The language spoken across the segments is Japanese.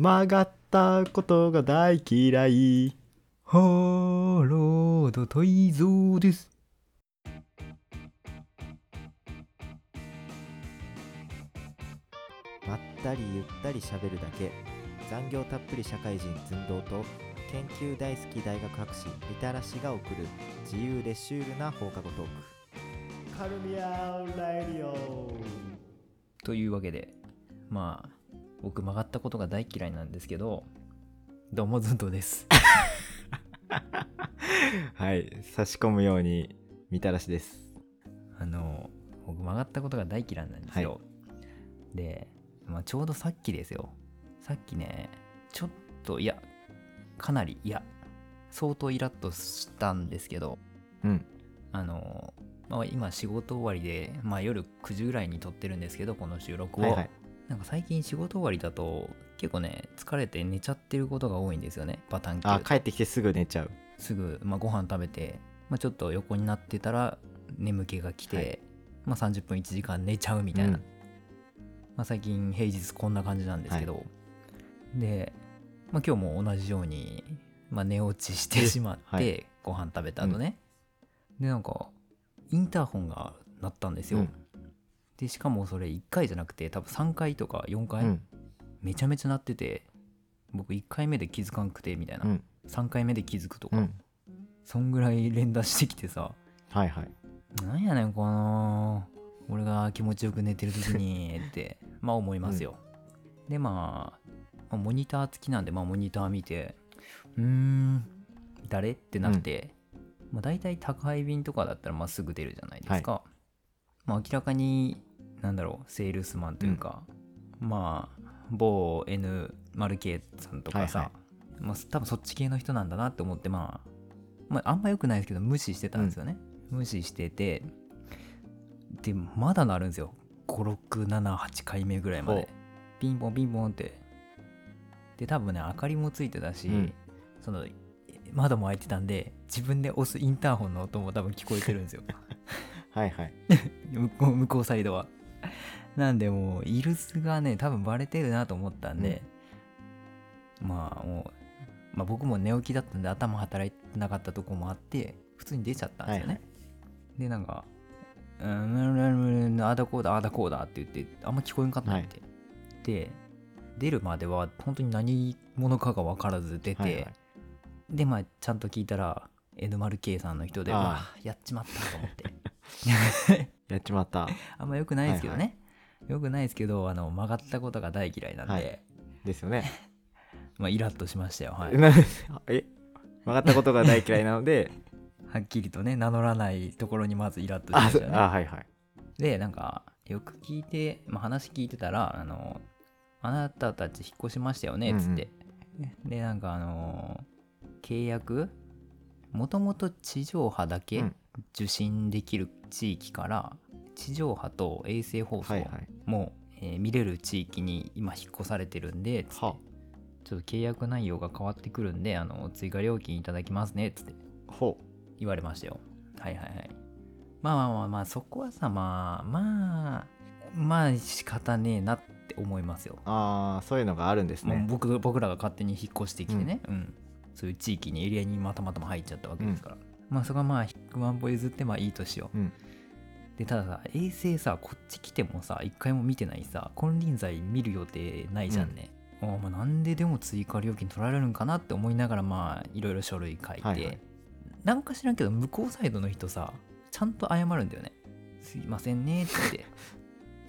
曲がったことが大嫌い。ハロードトイゾーです。まったりゆったり喋るだけ。残業たっぷり社会人寸胴と研究大好き大学博士。みたらしが送る自由でシュールな放課後トーク。カルミアラジオというわけで、まあ、僕曲がったことが大嫌いなんですけど、どうもずんとです。はい差し込むようにみたらしですあの、僕曲がったことが大嫌いなんですよ。で、まあ、ちょうどさっきですよ。さっきね、ちょっと、いや、かなり、いや、相当イラッとしたんですけど、うんあの、まあ、今仕事終わりで、まあ、夜9時ぐらいに撮ってるんですけど、この収録を。はいはいなんか最近仕事終わりだと結構ね疲れて寝ちゃってることが多いんですよね。パターンあ帰ってきてすぐ寝ちゃう。すぐ、まあ、ご飯食べて、まあ、ちょっと横になってたら眠気が来て、はい。まあ、30分1時間寝ちゃうみたいな、うん。まあ、最近平日こんな感じなんですけど、で、まあ、今日も同じように、まあ、寝落ちしてしまって、はい。ご飯食べた後ね、でなんかインターホンが鳴ったんですよ、うんでしかもそれ1回じゃなくて多分3回とか4回、うん。めちゃめちゃ鳴ってて僕1回目で気づかんくてみたいな、うん。3回目で気づくとか、うん。そんぐらい連打してきてさ。はいはい。なんやねんこの俺が気持ちよく寝てる時にってまあ思いますよ、でまあまあモニター付きなんでまあモニター見てうーん誰ってなって、まあ大体宅配便とかだったらまあすぐ出るじゃないですか、まあ明らかになんだろうセールスマンというか、まあ某 N マル K さんとかさ、はいはまあ、多分そっち系の人なんだなって思ってまあまあ、あんま良くないですけど無視してたんですよね、無視しててでまだなるんですよ。5678回目ぐらいまで。ピンポンピンポンって。で多分ね明かりもついてたし、うん。その窓も開いてたんで自分で押すインターホンの音も多分聞こえてるんですよ。はいはい。向こう向こうサイドは なんでもうイルスがね多分バレてるなと思ったんで、まあもう、まあ、僕も寝起きだったんで頭働いてなかったとこもあって普通に出ちゃったんですよね、はいでなんか「うんうんうんああだこうだああだこうだ」って言ってあんま聞こえんかったんで、で出るまでは本当に何者かが分からず出て、はいはい。でまあちゃんと聞いたら N0K さんの人でああやっちまったと思って やっちまった。あんま良くないですけどね、良くないですけどあの曲がったことが大嫌いなんで、はい。ですよね。まあイラッとしましたよ、はい、な え？曲がったことが大嫌いなので？はっきりとね名乗らないところにまずイラッとしあましたよね。あはいはい。でなんかよく聞いて、まあ、話聞いてたらあのあなたたち引っ越しましたよねっつって、でなんかあの契約？もともと地上波だけうん。受信できる地域から、地上波と衛星放送も、えー見れる地域に今引っ越されてるんでちょっと契約内容が変わってくるんであの追加料金いただきますねっつって。ほ言われましたよ。はいはいはい。まあまあまあまあそこはさまあまあまあ仕方ねえなって思いますよ、うああそういうのがあるんですね。僕僕らが勝手に引っ越してきてね、うん。そういう地域にエリアにまたまたま入っちゃったわけですから、まあそこはまあ100万歩譲ってまあいいとしよう、うん。でたださ衛星さこっち来てもさ一回も見てないさ金輪際見る予定ないじゃんね、あまあなんででも追加料金取られるんかなって思いながらまあいろいろ書類書いて、はいはい。なんか知らんけど向こうサイドの人さちゃんと謝るんだよね。すいませんねって。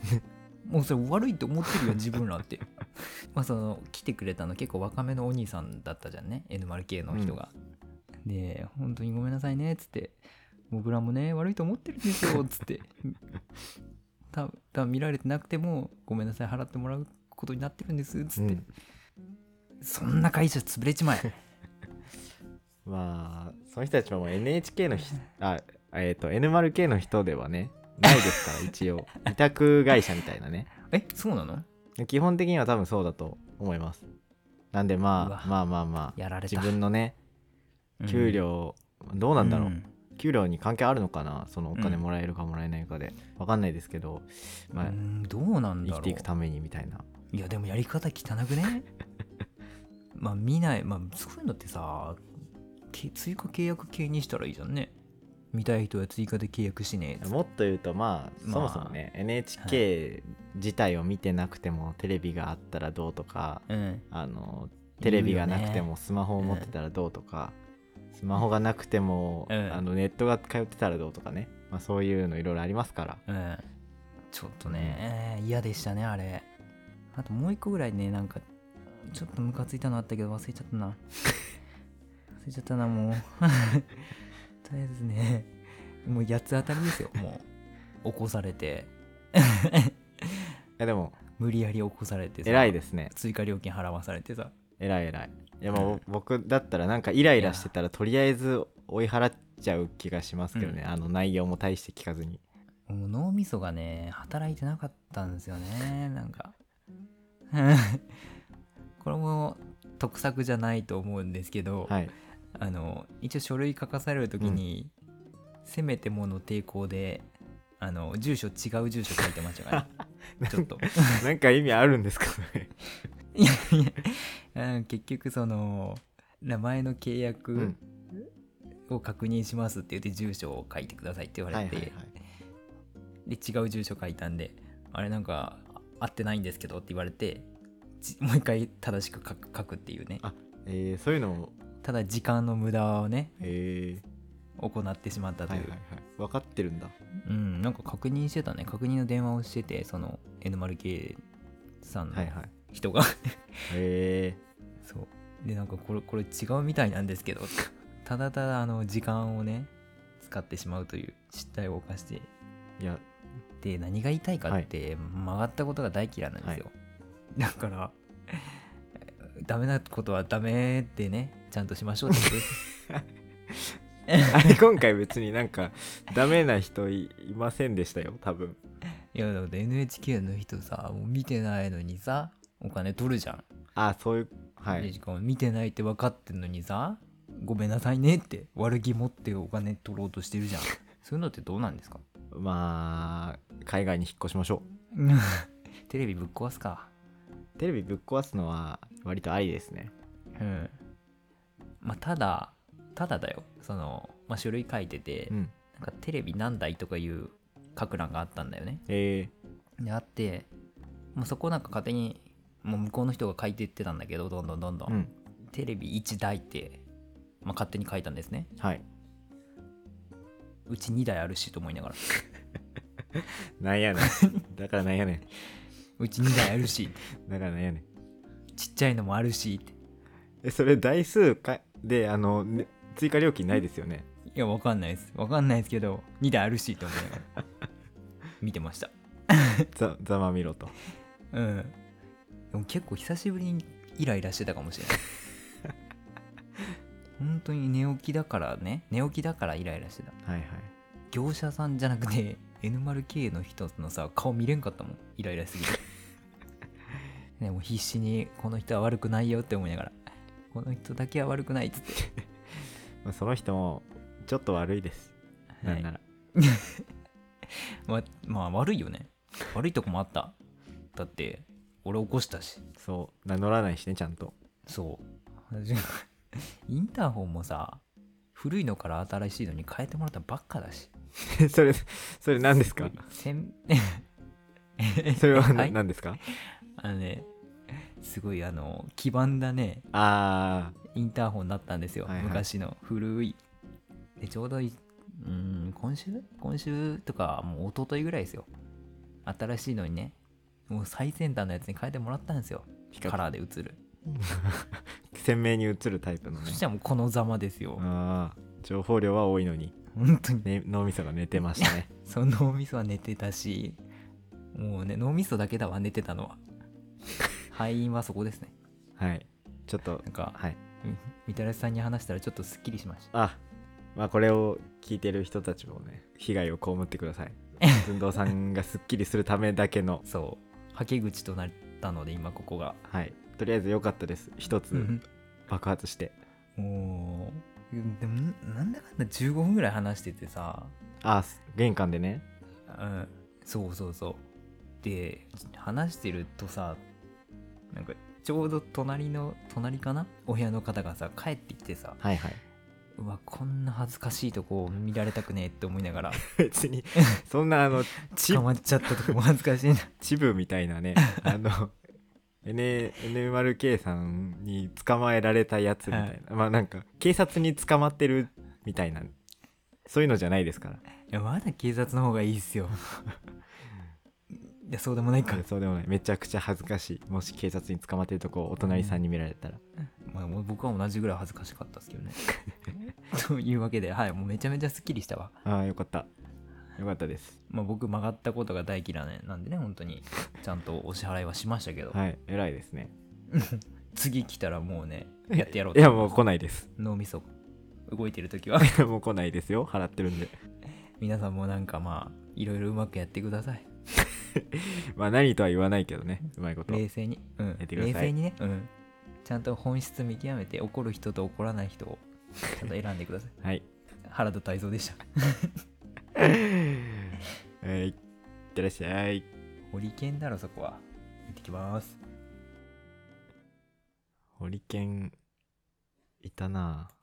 もうそれ悪いって思ってるよ自分らって。まあその来てくれたの結構若めのお兄さんだったじゃんね。N0K の人が、で本当にごめんなさいねっつって。僕らもね悪いと思ってるんですよっ つって。た多分見られてなくてもごめんなさい払ってもらうことになってるんですっつって、うん。そんな会社潰れちまえ。まあその人たちも NHK のひあえっ、と N0K の人ではねないですから一応。委託会社みたいなね。えそうなの？基本的には多分そうだと思います。なんでまあまあまあまあやられた。自分のねうん給料、どうなんだろう、ん。給料に関係あるのかな？そのお金うん。もらえるかもらえないかで、わかんないですけど、まあうんどうなんだ生きていくためにみたいな。いやでもやり方汚くね？まあ見ないまあそういうのってさけ追加契約系にしたらいいじゃんね。見たい人は追加で契約しねえ。もっと言うとまあまあそもそもね、NHK 自体を見てなくてもテレビがあったらどうとかうん。あのテレビがなくてもスマホを持ってたらどうとか、スマホがなくても、うんあのネットが通ってたらどうとかね、まあ、そういうのいろいろありますから。うんちょっとね嫌でしたねあれ。あともう一個ぐらいねなんかちょっとムカついたのあったけど忘れちゃったな。忘れちゃったなもう。とりあえずねもう八つ当たりですよ もう。起こされて。いやでも無理やり起こされてさ。偉いですね。追加料金払わされてさ。偉い偉いいやもう僕だったらなんかイライラしてたらとりあえず追い払っちゃう気がしますけどね、あの内容も大して聞かずに。もう脳みそがね働いてなかったんですよね。なんか。これも得策じゃないと思うんですけど、はい。あの一応書類書かされる時に、せめてもの抵抗であの住所違う住所書いてましたから。ちょっと。なんか意味あるんですかね。いやいやうん結局その名前の契う約ん。を確認しますって言って住所を書いてくださいって言われて、はいはいはい。で違う住所書いたんであれなんか合ってないんですけどって言われてじもう一回正しく書く書くっていうね。あえー、そういうのを。ただ時間の無駄をねえ行ってしまったー、という、はいはいはい。分かってるんだ。うんなんか確認してたね。確認の電話をしててその N0K さんの。はいはい人が、えそう。でなんかこれこれ違うみたいなんですけど。ただただあの時間をね使ってしまうという失態を犯して。ー、いや。で何が言いたいかって、曲がったことが大嫌いなんですよ、だから ダメなことはダメでねちゃんとしましょうってあれ 今回別になんかダメな人いいませんでしたよ多分。いやだって NHK の人さもう見てないのにさお金取るじゃん、あそういうはい。でしかも見てないって分かってんのにさごめんなさいねって悪気持ってお金取ろうとしてるじゃん。そういうのってどうなんですか？まあ海外に引っ越しましょ テレビぶっ壊すか。うテレビぶっ壊すのは割とありですね。うん。まあただただだよ。その、まあ、書類書いてて、うん。なんかテレビ何台とかいう書く欄があったんだよね。えであってもうそこなんか勝手にもう向こうの人が書いてってたんだけどどんどんどんどん、ー、うんテレビ1台って、まあ、勝手に書いたんですねはい。うち2台あるしと思いながら なんやねん。だからなんやねん。うち2台あるしだからなんやねん。ちっちゃいのもあるしってえ、それ台数かで、あの、ね追加料金ないですよね？いやわかんないですわかんないですけど2台あるしって思いながら 見てましたざざまみろと。うんでも結構久しぶりにイライラしてたかもしれない。本当に寝起きだからね。寝起きだからイライラしてた。はいはい。業者さんじゃなくて N0K の人のさ顔見れんかったもん。イライラしすぎて。でも必死にこの人は悪くないよって思いながら。この人だけは悪くないっつって、まあ、その人もちょっと悪いです。はないんなら。ままあ悪いよね。悪いとこもあった。だって俺起こしたし。そう。名乗らないしね、ちゃんと。そう。インターホンもさ古いのから新しいのに変えてもらったばっかだし。それ、それ何ですか？せん それは何ですか？あのねすごいあの黄ばんだねあインターホンだったんですよ、はいはい。昔の。古い。でちょうどいうん今週？今週とかもう一昨日ぐらいですよ。新しいのにねもう最先端のやつに変えてもらったんですよ。ピカカラーで映る。ー、鮮明に映るタイプのね。そ。したらもうこのざまですよ。ああ、情報量は多いのに、本当に。ね、脳みそが寝てましたね。その脳みそは寝てたしもうね脳みそだけだわ寝てたのは。敗因はそこですね。はい。ちょっとな、んかはい。みみたらしさんに話したらちょっとすっきりしましたあ、まあこれを聞いてる人たちもね、被害を被ってください。寸胴さんがすっきりするためだけの、そうはけ口となったので今ここが。はい。とりあえず良かったです。一つ爆発して。もうでもなんだかんだ15分ぐらい話しててさ。あ、玄関でね。うん。そうそうそう。で話してるとさなんかちょうど隣の隣かな？お部屋の方がさ帰ってきてさ。はいはいうわこんな恥ずかしいとこを見られたくねえって思いながら。別に そんなあのチ捕まっちゃったとこも恥ずかしいな。チブみたいなね。あの N NMRK さんに捕まえられたやつみたいな、まあなんか警察に捕まってるみたいな。そういうのじゃないですから。いやまだ警察の方がいいっすよ。いやそうでもないか、そうでもない。めちゃくちゃ恥ずかしい。もし警察に捕まってるとこお隣さんに見られたら、まあ、もう僕は同じぐらい恥ずかしかったですけどね というわけではいもうめちゃめちゃすっきりしたわ。ああよかった。よかったです。まあ僕曲がったことが大嫌いなんでね本当に。ちゃんとお支払いはしましたけど、はい偉いですね。次来たらもうねやってやろういやもう来ないです。脳みそ動いてる時は。もう来ないですよ払ってるんで。皆さんもなんかまあいろいろうまくやってください。まあ何とは言わないけどねうまいこと。冷静に、うん、やってください。冷静にね、うん、ちゃんと本質見極めて怒る人と怒らない人をちゃんと選んでください。はい。原田泰造でした。はい。いってらっしゃい。ホリケンだろそこは。行ってきます。ホリケンいたな。ぁ